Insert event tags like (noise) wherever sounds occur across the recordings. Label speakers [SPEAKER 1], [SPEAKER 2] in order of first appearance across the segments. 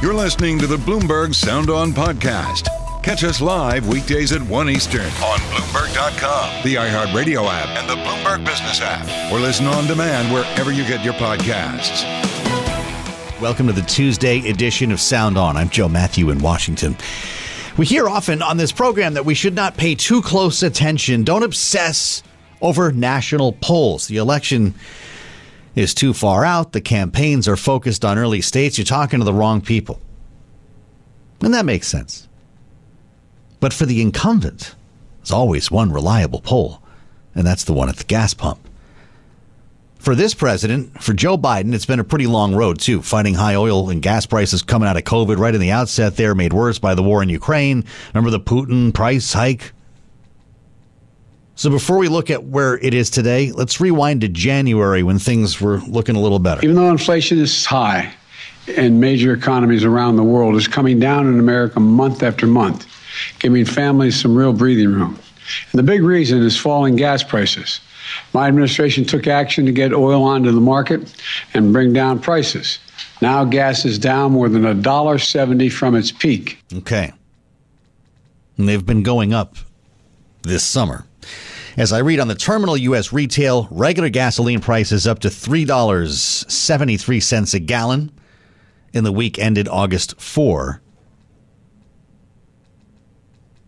[SPEAKER 1] You're listening to the Bloomberg Sound On Podcast. Catch us live weekdays at 1 Eastern on Bloomberg.com, the iHeartRadio app, and the Bloomberg Business app, or listen on demand wherever you get your podcasts.
[SPEAKER 2] Welcome to the Tuesday edition of Sound On. I'm Joe Mathieu in Washington. We hear often on this program that we should not pay too close attention, don't obsess over national polls. The election is too far out. The campaigns are focused on early states. You're talking to the wrong people. And that makes sense. But for the incumbent, there's always one reliable poll, and that's the one at the gas pump. For this president, for Joe Biden, it's been a pretty long road, too. Fighting high oil and gas prices coming out of COVID right in the outset there, made worse by the war in Ukraine. Remember the Putin price hike? So before we look at where it is today, let's rewind to January when things were looking a little better.
[SPEAKER 3] Even though inflation is high and major economies around the world, is coming down in America month after month, giving families some real breathing room. And the big reason is falling gas prices. My administration took action to get oil onto the market and bring down prices. Now gas is down more than $1.70 from its peak.
[SPEAKER 2] Okay. And they've been going up this summer. As I read on the terminal U.S. retail, regular gasoline prices up to $3.73 a gallon in the week ended August 4.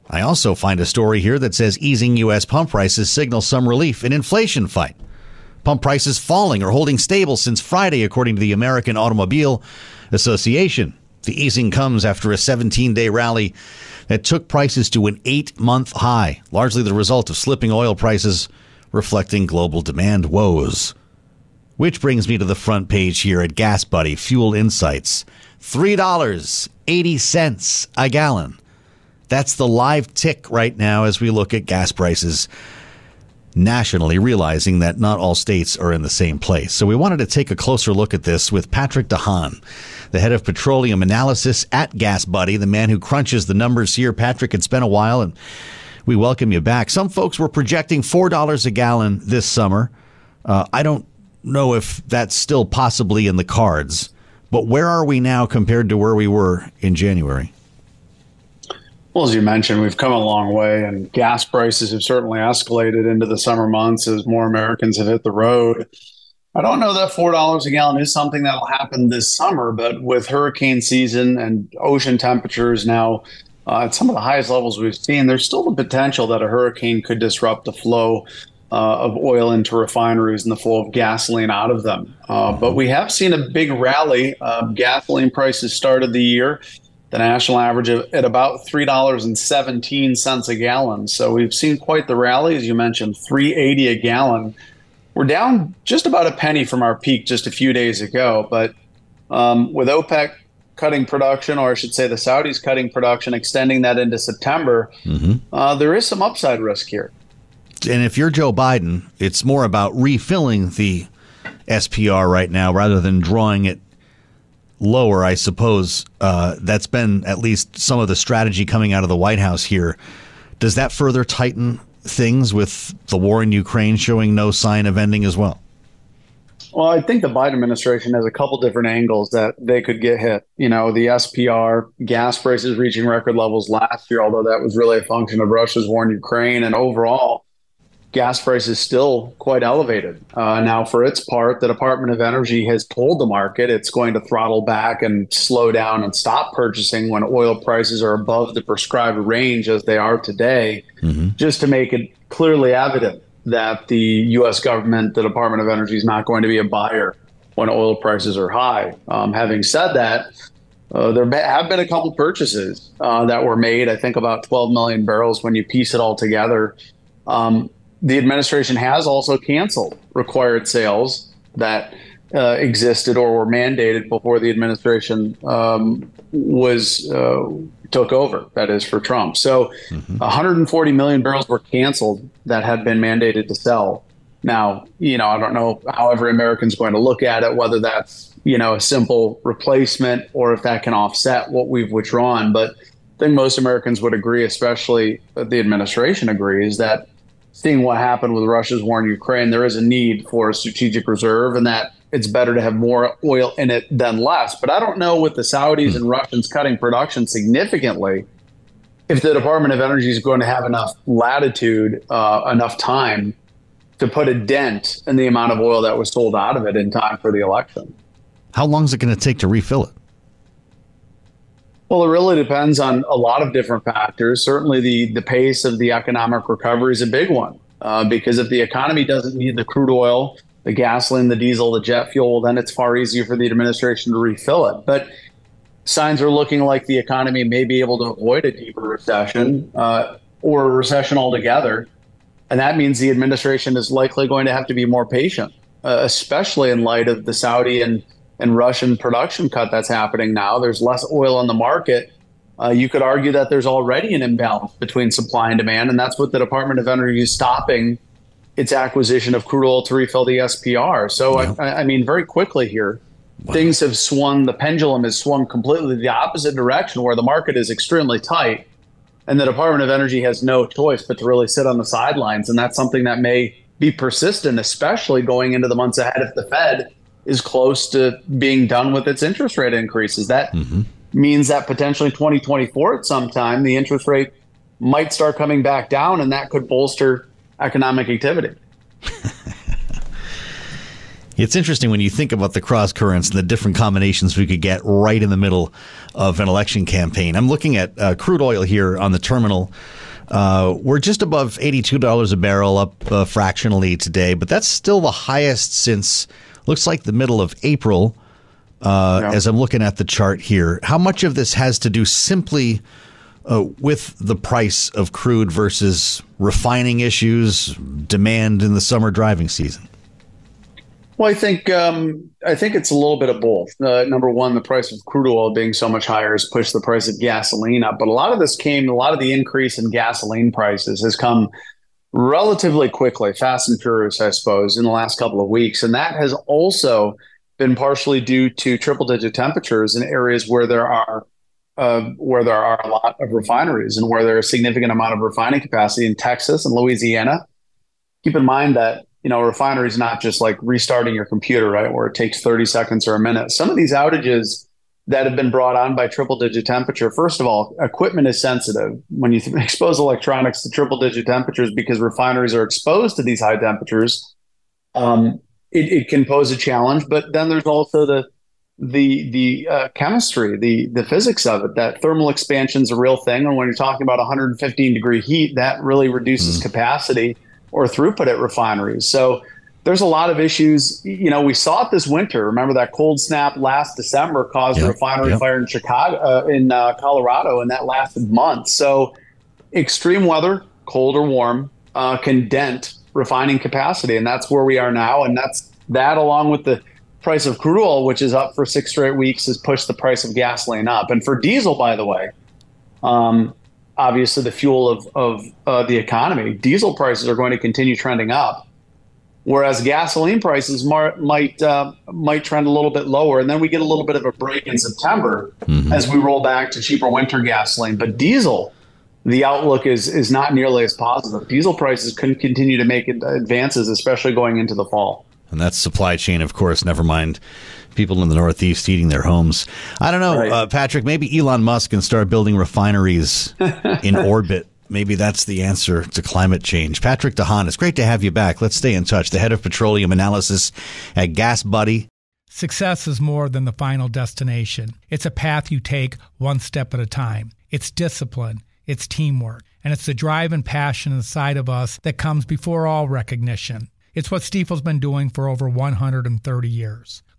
[SPEAKER 2] I also find a story here that says easing U.S. pump prices signals some relief in inflation fight. Pump prices falling or holding stable since Friday, according to the American Automobile Association. The easing comes after a 17 day rally that took prices to an eight month high, largely the result of slipping oil prices reflecting global demand woes. Which brings me to the front page here at GasBuddy Fuel Insights $3.80 a gallon. That's the live tick right now as we look at gas prices nationally, realizing that not all states are in the same place. So we wanted to take a closer look at this with Patrick De Haan the head of petroleum analysis at GasBuddy, the man who crunches the numbers here. Patrick, it's been a while, and we welcome you back. Some folks were projecting $4 a gallon this summer. Uh, I don't know if that's still possibly in the cards, but where are we now compared to where we were in January?
[SPEAKER 4] Well, as you mentioned, we've come a long way, and gas prices have certainly escalated into the summer months as more Americans have hit the road. I don't know that four dollars a gallon is something that'll happen this summer, but with hurricane season and ocean temperatures now uh, at some of the highest levels we've seen, there's still the potential that a hurricane could disrupt the flow uh, of oil into refineries and the flow of gasoline out of them. Uh, but we have seen a big rally. gasoline prices started the year the national average at about three dollars and seventeen cents a gallon. So we've seen quite the rally, as you mentioned, three eighty a gallon we're down just about a penny from our peak just a few days ago. But um, with OPEC cutting production, or I should say the Saudis cutting production, extending that into September, mm-hmm. uh, there is some upside risk here.
[SPEAKER 2] And if you're Joe Biden, it's more about refilling the SPR right now rather than drawing it lower, I suppose. Uh, that's been at least some of the strategy coming out of the White House here. Does that further tighten things with the war in Ukraine showing no sign of ending as well?
[SPEAKER 4] Well, I think the Biden administration has a couple different angles that they could get hit. You know, the SPR, gas prices reaching record levels last year, although that was really a function of Russia's war in Ukraine. And overall, gas prices still quite elevated. Uh, now, for its part, the Department of Energy has told the market it's going to throttle back and slow down and stop purchasing when oil prices are above the prescribed range as they are today, mm-hmm. just to make it clearly evident that the U.S. government, the Department of Energy, is not going to be a buyer when oil prices are high. Um, having said that, uh, there have been a couple purchases uh, that were made. I think about 12 million barrels when you piece it all together. Um, the administration has also canceled required sales that uh, existed or were mandated before the administration um, was uh, took over. That is for Trump. So, mm-hmm. 140 million barrels were canceled that had been mandated to sell. Now, you know, I don't know how every American's going to look at it, whether that's you know a simple replacement or if that can offset what we've withdrawn. But I think most Americans would agree, especially the administration agrees, that seeing what happened with Russia's war in Ukraine, there is a need for a strategic reserve, and that it's better to have more oil in it than less. But I don't know with the Saudis and Russians cutting production significantly if the Department of Energy is going to have enough latitude, uh, enough time to put a dent in the amount of oil that was sold out of it in time for the election.
[SPEAKER 2] How long is it going to take to refill it?
[SPEAKER 4] Well, it really depends on a lot of different factors. Certainly, the the pace of the economic recovery is a big one uh, because if the economy doesn't need the crude oil the gasoline, the diesel, the jet fuel, then it's far easier for the administration to refill it. But signs are looking like the economy may be able to avoid a deeper recession uh, or a recession altogether. And that means the administration is likely going to have to be more patient, uh, especially in light of the Saudi and, and Russian production cut that's happening now. There's less oil on the market. Uh, you could argue that there's already an imbalance between supply and demand, and that's what the Department of Energy is stopping its acquisition of crude oil to refill the SPR. So, yeah. I, I, mean, very quickly here, wow. things have swung, the pendulum has swung completely the opposite direction where the market is extremely tight. And the Department of Energy has no choice but to really sit on the sidelines. And that's something that may be persistent, especially going into the months ahead if the Fed is close to being done with its interest rate increases. That mm-hmm. means that potentially 2024 at some time, the interest rate might start coming back down, and that could bolster economic activity. (laughs)
[SPEAKER 2] It's interesting when you think about the cross currents and the different combinations we could get right in the middle of an election campaign. I'm looking at uh, crude oil here on the terminal. Uh, we're just above $82 a barrel, up uh, fractionally today, but that's still the highest since looks like the middle of April. Uh, yeah. As I'm looking at the chart here, how much of this has to do simply uh, with the price of crude versus refining issues, demand in the summer driving season?
[SPEAKER 4] Well, I think um, I think it's a little bit of both. Uh, number one, the price of crude oil being so much higher has pushed the price of gasoline up. But a lot of this came, a lot of the increase in gasoline prices has come relatively quickly, fast and furious, I suppose, in the last couple of weeks, and that has also been partially due to triple digit temperatures in areas where there are uh, where there are a lot of refineries and where there's a significant amount of refining capacity in Texas and Louisiana. Keep in mind that you know refinery is not just like restarting your computer, right, where it takes 30 seconds or a minute. Some of these outages that have been brought on by triple digit temperature. First of all, equipment is sensitive when you (laughs) expose electronics to triple digit temperatures because refineries are exposed to these high temperatures. Um, it, it can pose a challenge, but then there's also the the the uh, chemistry, the the physics of it. That thermal expansion is a real thing, and when you're talking about 115 degree heat, that really reduces mm. capacity or throughput at refineries. So there's a lot of issues. You know, we saw it this winter. Remember that cold snap last December caused yep, a refinery yep. fire in Chicago, uh, in uh, Colorado, and that lasted months. So extreme weather, cold or warm, uh, can dent refining capacity, and that's where we are now. And that's that, along with the price of crude oil, which is up for six straight weeks, has pushed the price of gasoline up. And for diesel, by the way, um, obviously the fuel of, of uh, the economy, diesel prices are going to continue trending up, whereas gasoline prices mar- might uh, might trend a little bit lower. And then we get a little bit of a break in September mm-hmm. as we roll back to cheaper winter gasoline. But diesel, the outlook is is not nearly as positive. Diesel prices can continue to make advances, especially going into the fall.
[SPEAKER 2] And that's supply chain, of course, never mind people in the Northeast heating their homes. I don't know, right. uh, Patrick, maybe Elon Musk can start building refineries (laughs) in orbit. Maybe that's the answer to climate change. Patrick De Haan, it's great to have you back. Let's stay in touch. The head of petroleum analysis at GasBuddy.
[SPEAKER 5] Success is more than the final destination. It's a path you take one step at a time. It's discipline, it's teamwork, and it's the drive and passion inside of us that comes before all recognition. It's what Stifel's been doing for over 130 years.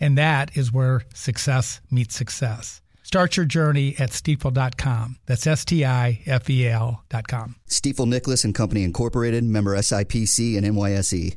[SPEAKER 5] And that is where success meets success. Start your journey at stifel.com. That's S T I F E L.com.
[SPEAKER 6] Stifel Nicolaus and Company Incorporated, member SIPC and NYSE.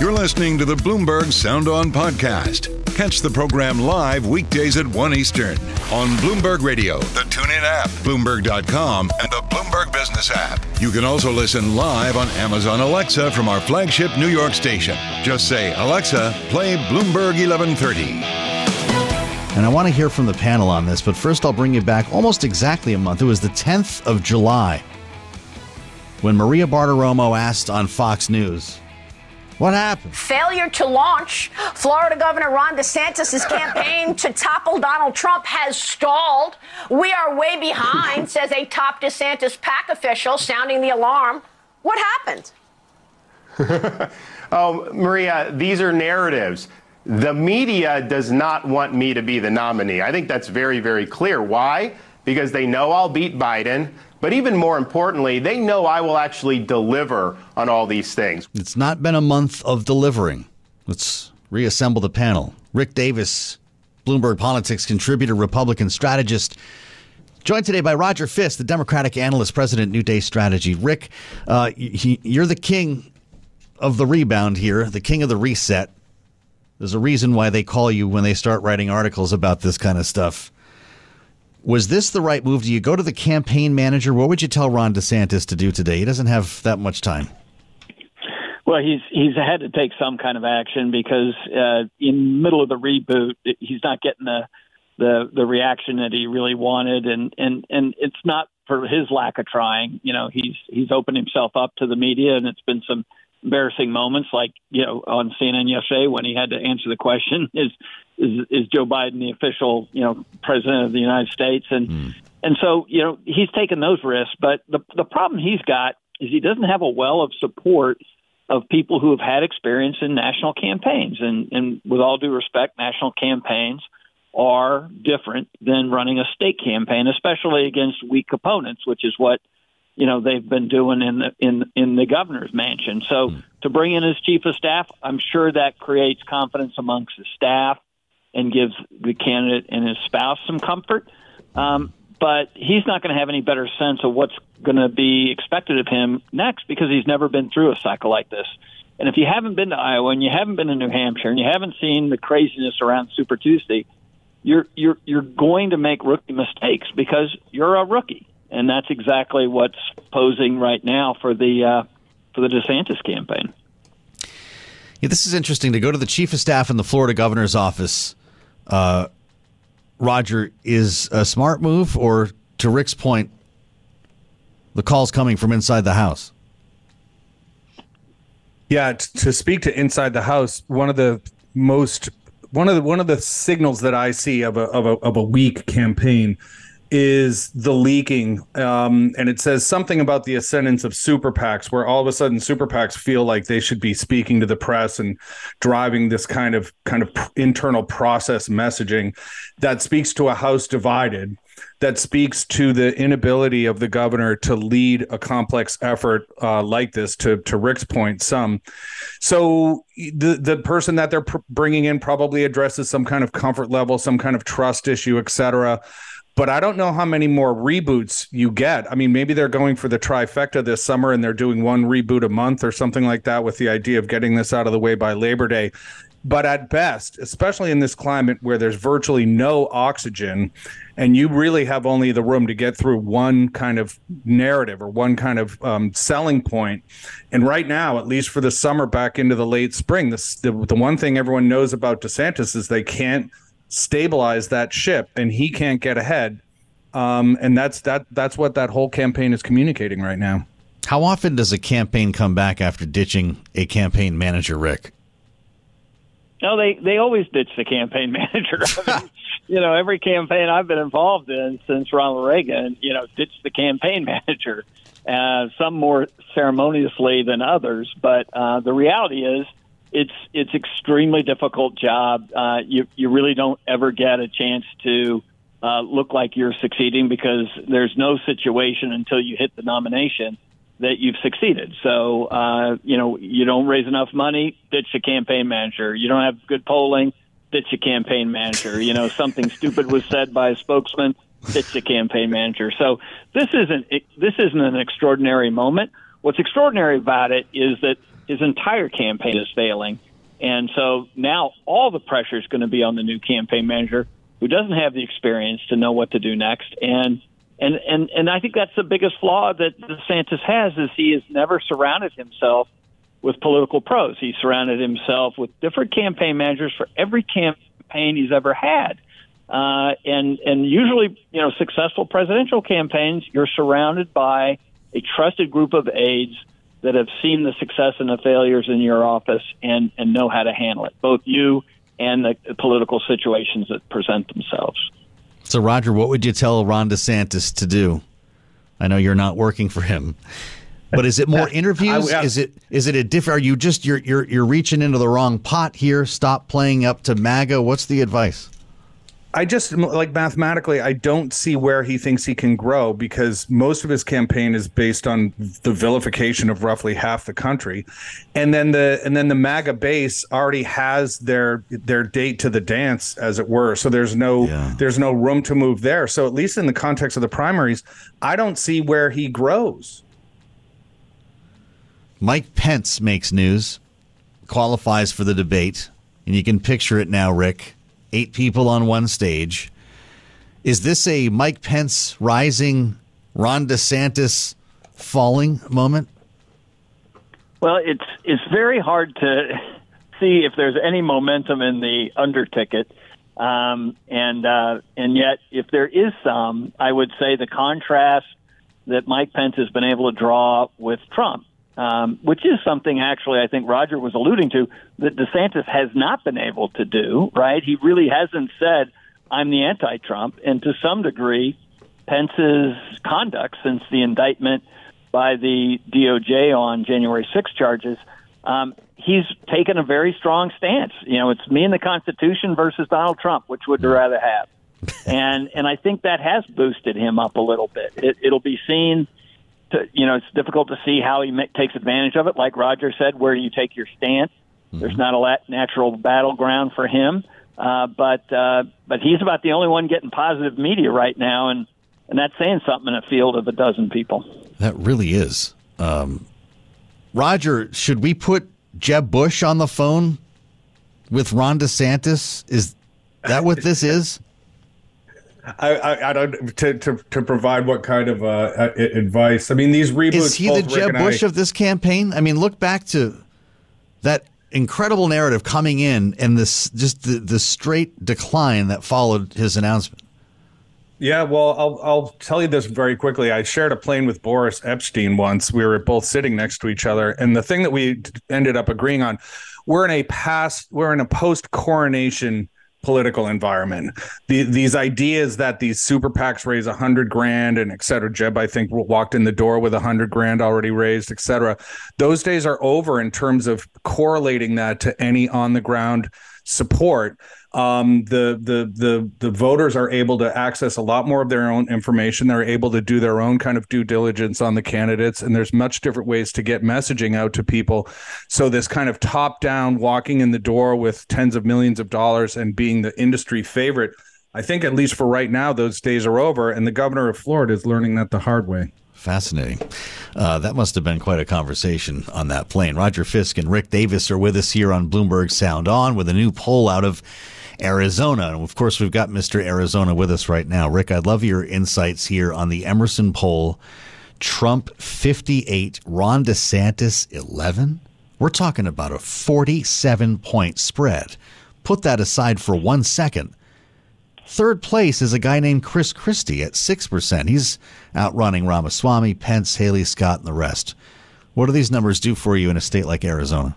[SPEAKER 1] You're listening to the Bloomberg Sound On podcast. Catch the program live weekdays at 1 Eastern on Bloomberg Radio, the TuneIn app, Bloomberg.com, and the Bloomberg Business app. You can also listen live on Amazon Alexa from our flagship New York station. Just say, Alexa, play Bloomberg 1130.
[SPEAKER 2] And I want to hear from the panel on this, but first I'll bring you back almost exactly a month. It was the 10th of July when Maria Bartiromo asked on Fox News, what happened?
[SPEAKER 7] Failure to launch. Florida Governor Ron DeSantis' campaign to topple Donald Trump has stalled. We are way behind, says a top DeSantis PAC official, sounding the alarm. What happened? (laughs)
[SPEAKER 8] oh, Maria, these are narratives. The media does not want me to be the nominee. I think that's very, very clear. Why? Because they know I'll beat Biden. But even more importantly, they know I will actually deliver on all these things.
[SPEAKER 2] It's not been a month of delivering. Let's reassemble the panel. Rick Davis, Bloomberg Politics contributor, Republican strategist. Joined today by Roger Fisk, the Democratic analyst, president, New Day Strategy. Rick, uh, you're the king of the rebound here, the king of the reset. There's a reason why they call you when they start writing articles about this kind of stuff. Was this the right move? Do you go to the campaign manager? What would you tell Ron DeSantis to do today? He doesn't have that much time.
[SPEAKER 9] Well, he's he's had to take some kind of action because uh, in middle of the reboot, he's not getting the the the reaction that he really wanted, and and and it's not for his lack of trying. You know, he's he's opened himself up to the media, and it's been some embarrassing moments, like you know on CNN yesterday when he had to answer the question: (laughs) Is is, is Joe Biden the official you know president of the United States? And mm. and so you know he's taken those risks, but the the problem he's got is he doesn't have a well of support of people who have had experience in national campaigns. And, and with all due respect, national campaigns are different than running a state campaign, especially against weak opponents, which is what you know they've been doing in the in in the governor's mansion. So mm. to bring in his chief of staff, I'm sure that creates confidence amongst the staff and gives the candidate and his spouse some comfort. Um, but he's not going to have any better sense of what's going to be expected of him next because he's never been through a cycle like this. And if you haven't been to Iowa and you haven't been to New Hampshire and you haven't seen the craziness around Super Tuesday, you're you're you're going to make rookie mistakes because you're a rookie and that's exactly what's posing right now for the uh, for the DeSantis campaign.
[SPEAKER 2] Yeah, this is interesting to go to the chief of staff in the Florida governor's office. Uh, Roger is a smart move, or to Rick's point, the call's coming from inside the house.
[SPEAKER 10] Yeah, t- to speak to inside the house, one of the most one of the one of the signals that I see of a of a of a weak campaign is the leaking. Um, and it says something about the ascendance of super PACs, where all of a sudden super PACs feel like they should be speaking to the press and driving this kind of kind of internal process messaging that speaks to a house divided. That speaks to the inability of the governor to lead a complex effort uh, like this. To to Rick's point, some so the the person that they're pr- bringing in probably addresses some kind of comfort level, some kind of trust issue, et cetera but I don't know how many more reboots you get. I mean, maybe they're going for the trifecta this summer and they're doing one reboot a month or something like that with the idea of getting this out of the way by Labor Day. But at best, especially in this climate where there's virtually no oxygen, and you really have only the room to get through one kind of narrative or one kind of um, selling point. And right now, at least for the summer back into the late spring, this, the, the one thing everyone knows about DeSantis is they can't stabilize that ship and he can't get ahead. Um, and that's that that's what that whole campaign is communicating right now.
[SPEAKER 2] How often does a campaign come back after ditching a campaign manager, Rick?
[SPEAKER 9] No, they they always ditch the campaign (laughs) manager. I mean, (laughs) you know, every campaign I've been involved in since Ronald Reagan, you know, ditched the campaign (laughs) manager. Uh, some more ceremoniously than others, but uh, the reality is, it's it's extremely difficult job. Uh, you you really don't ever get a chance to uh, look like you're succeeding because there's no situation until you hit the nomination that you've succeeded. So, uh, you know, you don't raise enough money, ditch a campaign manager. You don't have good polling, ditch a campaign manager. You know, something stupid was said by a spokesman, ditch a campaign manager. So this isn't this isn't an extraordinary moment. What's extraordinary about it is that his entire campaign is failing. And so now all the pressure is going to be on the new campaign manager who doesn't have the experience to know what to do next. And and and and I think that's the biggest flaw that DeSantis has is he has never surrounded himself with political pros. He surrounded himself with different campaign managers for every campaign he's ever had. Uh, and and usually, you know, successful presidential campaigns, you're surrounded by a trusted group of aides that have seen the success and the failures in your office and and know how to handle it. Both you and the political situations that present themselves.
[SPEAKER 2] So, Roger, what would you tell Ron DeSantis to do? I know you're not working for him, but is it more (laughs) interviews? I, I, is it is it a different? Are you just you're you're you're reaching into the wrong pot here? Stop playing up to MAGA. What's the advice?
[SPEAKER 10] I just like mathematically, I don't see where he thinks he can grow because most of his campaign is based on the vilification of roughly half the country, and then the and then the MAGA base already has their their date to the dance, as it were. So there's no yeah. there's no room to move there. So at least in the context of the primaries, I don't see where he grows.
[SPEAKER 2] Mike Pence makes news, qualifies for the debate, and you can picture it now, Rick eight people on one stage. Is this a Mike Pence rising, Ron DeSantis falling moment?
[SPEAKER 9] Well, it's it's very hard to see if there's any momentum in the under ticket, um, and uh, and yet if there is some, I would say the contrast that Mike Pence has been able to draw with Trump um, which is something actually I think Roger was alluding to that DeSantis has not been able to do. Right? He really hasn't said I'm the anti-Trump, and to some degree, Pence's conduct since the indictment by the DOJ on January 6 charges. Um, he's taken a very strong stance. You know, it's me and the Constitution versus Donald Trump. Which would you rather have? (laughs) and and I think that has boosted him up a little bit. It, it'll be seen to, you know, it's difficult to see how he takes advantage of it. Like Roger said, where you take your stance. Mm-hmm. There's not a natural battleground for him, uh, but uh, but he's about the only one getting positive media right now, and and that's saying something in a field of a dozen people.
[SPEAKER 2] That really is. Um, Roger, should we put Jeb Bush on the phone with Ron DeSantis? Is that what this is? (laughs)
[SPEAKER 10] I, I, I, don't to, to to provide what kind of uh, advice. I mean, these reboots.
[SPEAKER 2] Is he the Jeb Bush I, of this campaign? I mean, look back to that incredible narrative coming in and this just the, the straight decline that followed his announcement.
[SPEAKER 10] Yeah, well, I'll I'll tell you this very quickly. I shared a plane with Boris Epshteyn once. We were both sitting next to each other, and the thing that we ended up agreeing on, we're in a past, we're in a post coronation political environment. The, these ideas that these super PACs raise a hundred grand and et cetera. Jeb, I think, walked in the door with a hundred grand already raised, et cetera. Those days are over in terms of correlating that to any on the ground support um, the the the the voters are able to access a lot more of their own information. They're able to do their own kind of due diligence on the candidates, and there's much different ways to get messaging out to people. So this kind of top down, walking in the door with tens of millions of dollars and being the industry favorite. I think at least for right now, those days are over, and the governor of Florida is learning that the hard way.
[SPEAKER 2] fascinating. Uh, that must have been quite a conversation on that plane. Roger Fisk and Rick Davis are with us here on Bloomberg Sound On with a new poll out of Arizona. And of course, we've got Mr. Arizona with us right now. Rick, I'd love your insights here on the Emerson poll. Trump 58, Ron DeSantis 11. We're talking about a 47 point spread. Put that aside for one second. Third place is a guy named Chris Christie at 6%. He's outrunning Ramaswamy, Pence, Haley Scott, and the rest. What do these numbers do for you in a state like Arizona?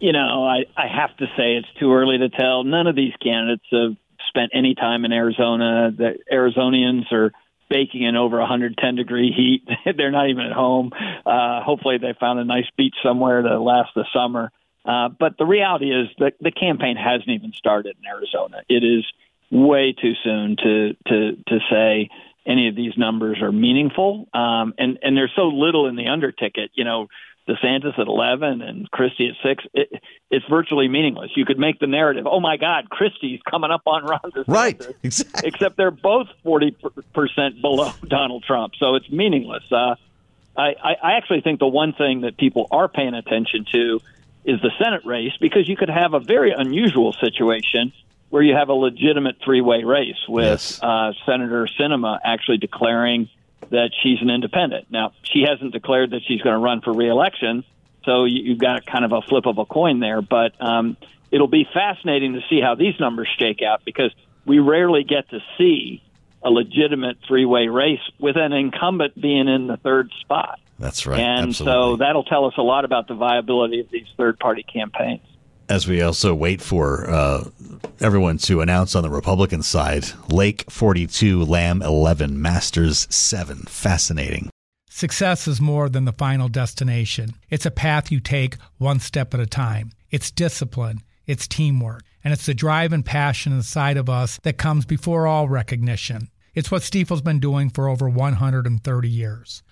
[SPEAKER 9] You know, I, I have to say it's too early to tell. None of these candidates have spent any time in Arizona. The Arizonians are baking in over 110 degree heat. (laughs) They're not even at home. Uh, hopefully, they found a nice beach somewhere to last the summer. Uh, but the reality is that the campaign hasn't even started in Arizona. It is way too soon to to to say any of these numbers are meaningful. Um, and and there's so little in the under ticket. You know, DeSantis at 11 and Christie at six. It, it's virtually meaningless. You could make the narrative. Oh my God, Christie's coming up on Ron DeSantis.
[SPEAKER 2] Right. (laughs) Exactly.
[SPEAKER 9] Except they're both 40 percent below (laughs) Donald Trump, so it's meaningless. Uh, I, I actually think the one thing that people are paying attention to is the Senate race because you could have a very unusual situation where you have a legitimate three way race with yes. uh, Senator Sinema actually declaring that she's an independent. Now, she hasn't declared that she's going to run for reelection, so you've got kind of a flip of a coin there. But um, it'll be fascinating to see how these numbers shake out because we rarely get to see a legitimate three way race with an incumbent being in the third spot.
[SPEAKER 2] That's right.
[SPEAKER 9] And
[SPEAKER 2] Absolutely.
[SPEAKER 9] so that'll tell us a lot about the viability of these third party campaigns
[SPEAKER 2] as we also wait for uh, everyone to announce on the Republican side Lake 42, Lamb 11, Masters 7. Fascinating.
[SPEAKER 5] Success is more than the final destination, it's a path you take one step at a time. It's discipline, it's teamwork, and it's the drive and passion inside of us that comes before all recognition. It's what Stifel's been doing for over 130 years.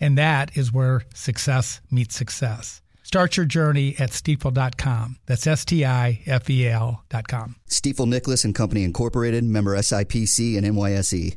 [SPEAKER 5] And that is where success meets success. Start your journey at stifel.com. That's S T I F E L.com.
[SPEAKER 6] Stifel Nicolaus and Company Incorporated, member SIPC and NYSE.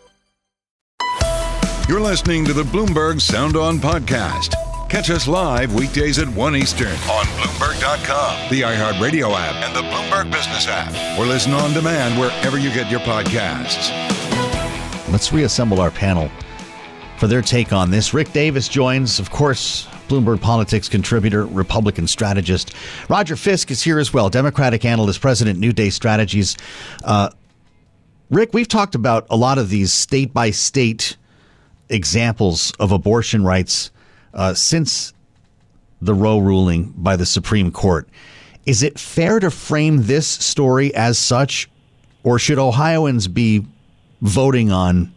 [SPEAKER 1] You're listening to the Bloomberg Sound On podcast. Catch us live weekdays at 1 Eastern on Bloomberg.com, the iHeartRadio app, and the Bloomberg Business app, or listen on demand wherever you get your podcasts.
[SPEAKER 2] Let's reassemble our panel for their take on this. Rick Davis joins, of course, Bloomberg Politics contributor, Republican strategist. Roger Fisk is here as well, Democratic analyst, president, New Day Strategies. Uh, Rick, we've talked about a lot of these state by state examples of abortion rights uh, since the Roe ruling by the Supreme Court. Is it fair to frame this story as such, or should Ohioans be voting on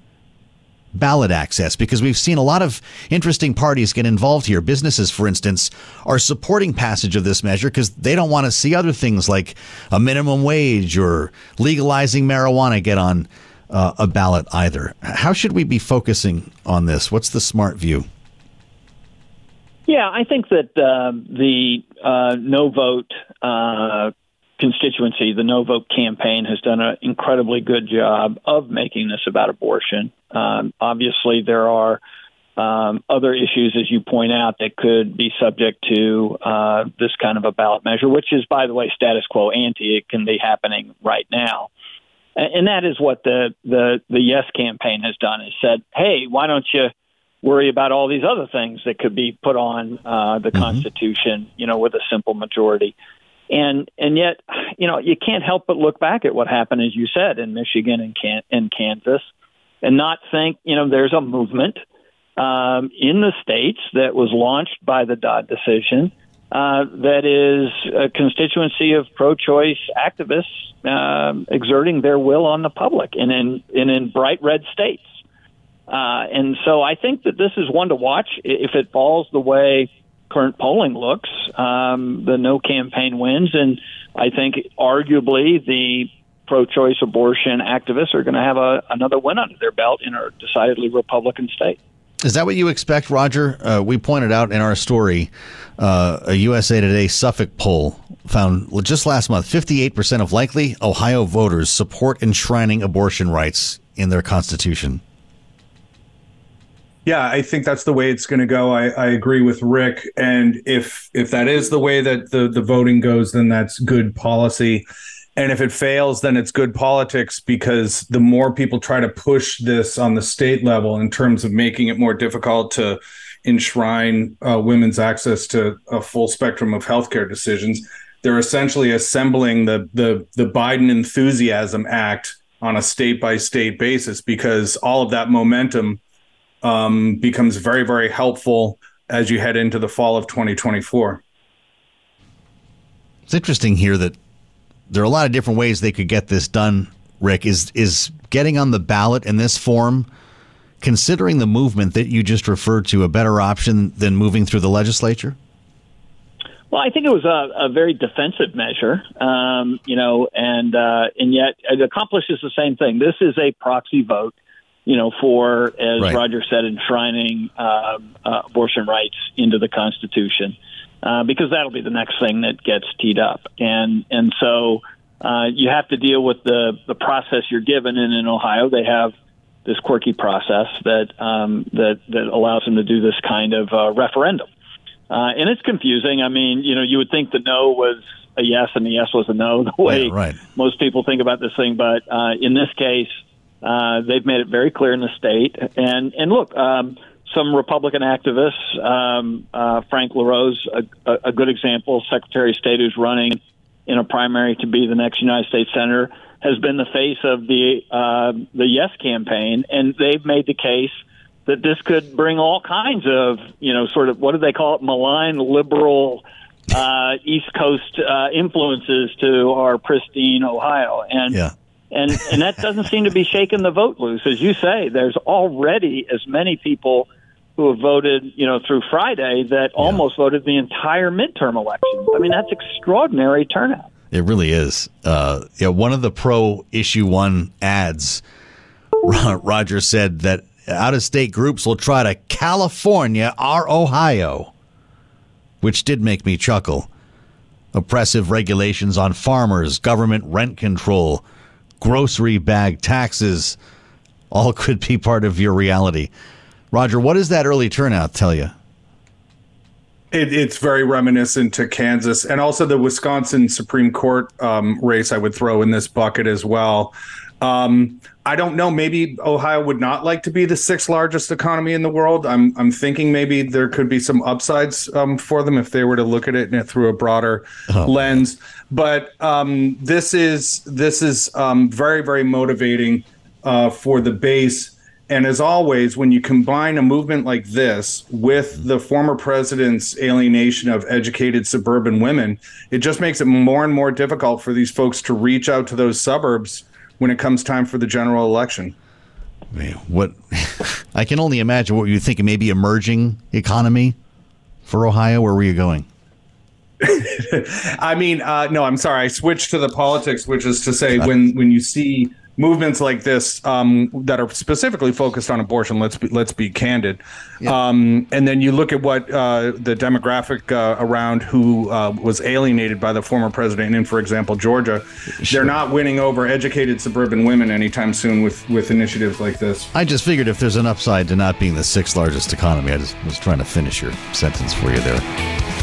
[SPEAKER 2] ballot access? Because we've seen a lot of interesting parties get involved here. Businesses, for instance, are supporting passage of this measure because they don't want to see other things like a minimum wage or legalizing marijuana get on uh, a ballot either. How should we be focusing on this? What's the smart view?
[SPEAKER 9] Yeah, I think that uh, the uh, no vote uh, constituency, the no vote campaign, has done an incredibly good job of making this about abortion. Um, obviously, there are um, other issues, as you point out, that could be subject to uh, this kind of a ballot measure, which is, by the way, status quo ante. It can be happening right now and that is what the the the Yes campaign has done. Is said, hey, why don't you worry about all these other things that could be put on uh, the mm-hmm. Constitution, you know, with a simple majority. And and yet, you know, you can't help but look back at what happened, as you said, in Michigan and Can- and Kansas, and not think, you know, there's a movement um, in the states that was launched by the Dobbs decision uh, that is a constituency of pro-choice activists uh, exerting their will on the public, and in and in bright red states. Uh, and so I think that this is one to watch. If it falls the way current polling looks, um, the no campaign wins, and I think arguably the pro-choice abortion activists are going to have a, another win under their belt in a decidedly Republican state.
[SPEAKER 2] Is that what you expect, Roger? Uh, we pointed out in our story uh, a USA Today Suffolk poll found just last month 58% of likely Ohio voters support enshrining abortion rights in their constitution.
[SPEAKER 10] Yeah, I think that's the way it's going to go. I, I, agree with Rick, and if if that is the way that the the voting goes, then that's good policy. And if it fails, then it's good politics because the more people try to push this on the state level in terms of making it more difficult to enshrine uh, women's access to a full spectrum of healthcare decisions, they're essentially assembling the the the Biden Enthusiasm Act on a state by state basis because all of that momentum um, becomes very, very helpful as you head into the fall of 2024.
[SPEAKER 2] It's interesting here that there are a lot of different ways they could get this done. Rick is is getting on the ballot in this form, considering the movement that you just referred to, a better option than moving through the legislature.
[SPEAKER 9] Well, I think it was a, a very defensive measure, um, you know, and uh, and yet it accomplishes the same thing. This is a proxy vote you know, for, as right. Roger said, enshrining uh, uh, abortion rights into the Constitution, uh, because that'll be the next thing that gets teed up. And and so uh, you have to deal with the the process you're given. And in Ohio, they have this quirky process that um, that that allows them to do this kind of uh, referendum. Uh, and it's confusing. I mean, you know, you would think the no was a yes and the yes was a no, (laughs) the way
[SPEAKER 2] yeah, right.
[SPEAKER 9] most people think about this thing. But uh, in this case, uh, they've made it very clear in the state. And and look, um, some Republican activists, um, uh, Frank LaRose, a, a, good example, Secretary of State who's running in a primary to be the next United States senator, has been the face of the uh, the Yes campaign, and they've made the case that this could bring all kinds of you know sort of what do they call it malign liberal uh, East Coast uh, influences to our pristine Ohio, and
[SPEAKER 2] yeah.
[SPEAKER 9] and and that doesn't seem to be shaking the vote loose. As you say, there's already as many people who have voted, you know, through Friday that yeah. almost voted the entire midterm elections. I mean, that's extraordinary turnout.
[SPEAKER 2] It really is. Uh, yeah, one of the pro issue one ads, (laughs) Roger said that out of state groups will try to California our Ohio, which did make me chuckle. Oppressive regulations on farmers, government rent control, grocery bag taxes all (laughs) could be part of your reality. Roger, what does that early turnout tell you?
[SPEAKER 10] It, it's very reminiscent to Kansas and also the Wisconsin Supreme Court um, race. I would throw in this bucket as well. Um, I don't know. Maybe Ohio would not like to be the sixth largest economy in the world. I'm I'm thinking maybe there could be some upsides um, for them if they were to look at it through a broader oh. lens. But um, this is this is um, very very motivating uh, for the base. And as always, when you combine a movement like this with the former president's alienation of educated suburban women, it just makes it more and more difficult for these folks to reach out to those suburbs when it comes time for the general election.
[SPEAKER 2] what (laughs) I can only imagine what you think maybe emerging economy for Ohio. Where were you going? (laughs)
[SPEAKER 10] I mean, uh, no, I'm sorry. I switched to the politics, which is to say, when when you see movements like this um, that are specifically focused on abortion. Let's be, let's be candid. Yeah. Um, and then you look at what uh, the demographic uh, around who uh, was alienated by the former president in, for example, Georgia. Sure. They're not winning over educated suburban women anytime soon with with initiatives like this.
[SPEAKER 2] I just figured if there's an upside to not being the sixth largest economy, I just was trying to finish your sentence for you there.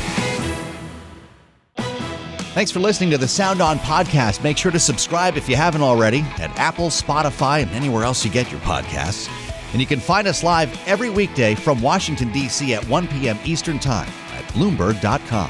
[SPEAKER 2] Thanks for listening to the Sound On podcast. Make sure to subscribe if you haven't already at Apple, Spotify, and anywhere else you get your podcasts. And you can find us live every weekday from Washington, D.C. at 1 p.m. Eastern Time at Bloomberg.com.